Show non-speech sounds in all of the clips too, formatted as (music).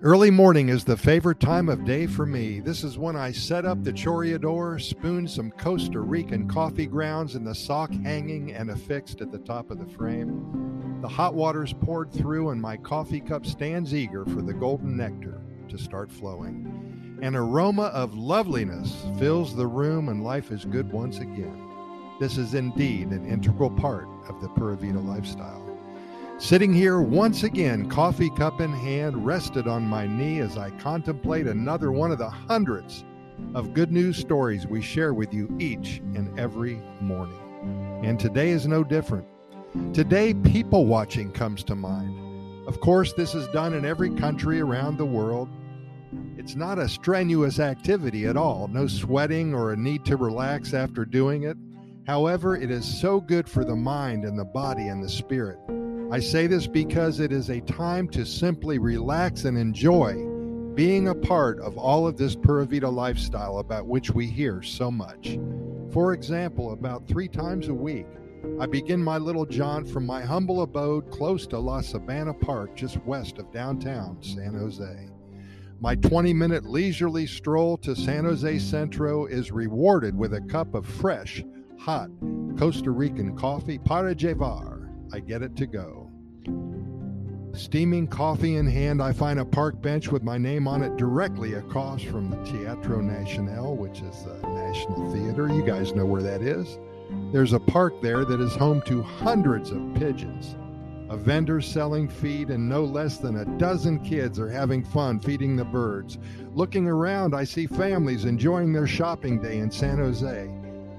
Early morning is the favorite time of day for me. This is when I set up the Chorreador, spoon some Costa Rican coffee grounds in the sock hanging and affixed at the top of the frame. The hot water's poured through, and my coffee cup stands eager for the golden nectar to start flowing. An aroma of loveliness fills the room, and life is good once again. This is indeed an integral part of the Pura Vida lifestyle. Sitting here once again, coffee cup in hand, rested on my knee as I contemplate another one of the hundreds of good news stories we share with you each and every morning. And today is no different. Today, people watching comes to mind. Of course, this is done in every country around the world. It's not a strenuous activity at all, no sweating or a need to relax after doing it. However, it is so good for the mind and the body and the spirit. I say this because it is a time to simply relax and enjoy being a part of all of this Pura Vida lifestyle about which we hear so much. For example, about three times a week, I begin my little jaunt from my humble abode close to La Sabana Park, just west of downtown San Jose. My 20 minute leisurely stroll to San Jose Centro is rewarded with a cup of fresh, hot Costa Rican coffee para llevar I get it to go. Steaming coffee in hand, I find a park bench with my name on it directly across from the Teatro Nacional, which is the National Theater. You guys know where that is. There's a park there that is home to hundreds of pigeons. A vendor selling feed, and no less than a dozen kids are having fun feeding the birds. Looking around, I see families enjoying their shopping day in San Jose.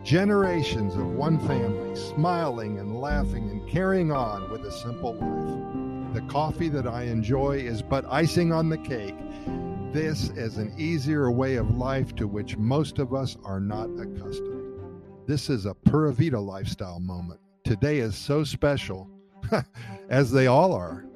Generations of one family smiling and laughing and carrying on with a simple life. The coffee that I enjoy is but icing on the cake. This is an easier way of life to which most of us are not accustomed. This is a Pura Vida lifestyle moment. Today is so special, (laughs) as they all are.